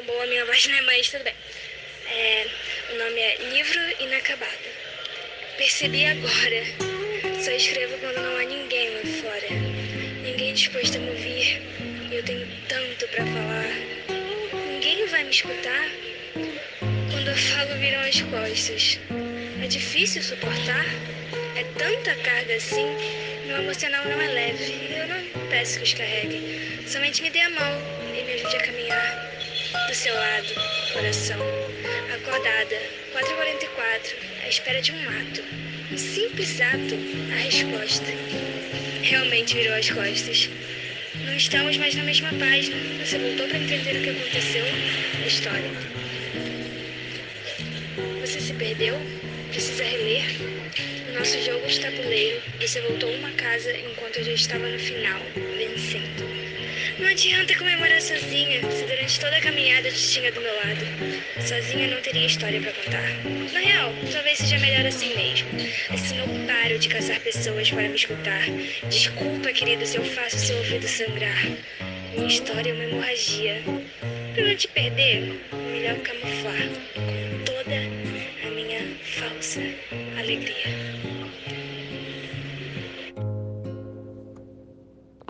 boa, minha voz não é mais, tudo bem. É, o nome é Livro Inacabado. Percebi agora. Só escrevo quando não há ninguém lá fora. Ninguém disposto a me ouvir. Eu tenho tanto para falar. Ninguém vai me escutar. Quando eu falo, viram as costas. É difícil suportar. É tanta carga assim. Meu emocional não é leve. Eu não peço que os carreguem. Somente me dê a mão e me ajude a caminhar. Do seu lado, coração. Acordada, 4h44, à espera de um ato. Um simples ato, a resposta. Realmente virou as costas. Não estamos mais na mesma página. Você voltou para entender o que aconteceu? A história. Você se perdeu? Precisa reler? O nosso jogo de tabuleiro. Você voltou uma casa enquanto eu já estava no final. Não adianta comemorar sozinha, se durante toda a caminhada te tinha do meu lado. Sozinha não teria história para contar. Na real, talvez seja melhor assim mesmo. Assim eu paro de caçar pessoas para me escutar. Desculpa, querido, se eu faço seu ouvido sangrar. Minha história é uma hemorragia. Para não te perder, melhor camuflar com toda a minha falsa alegria.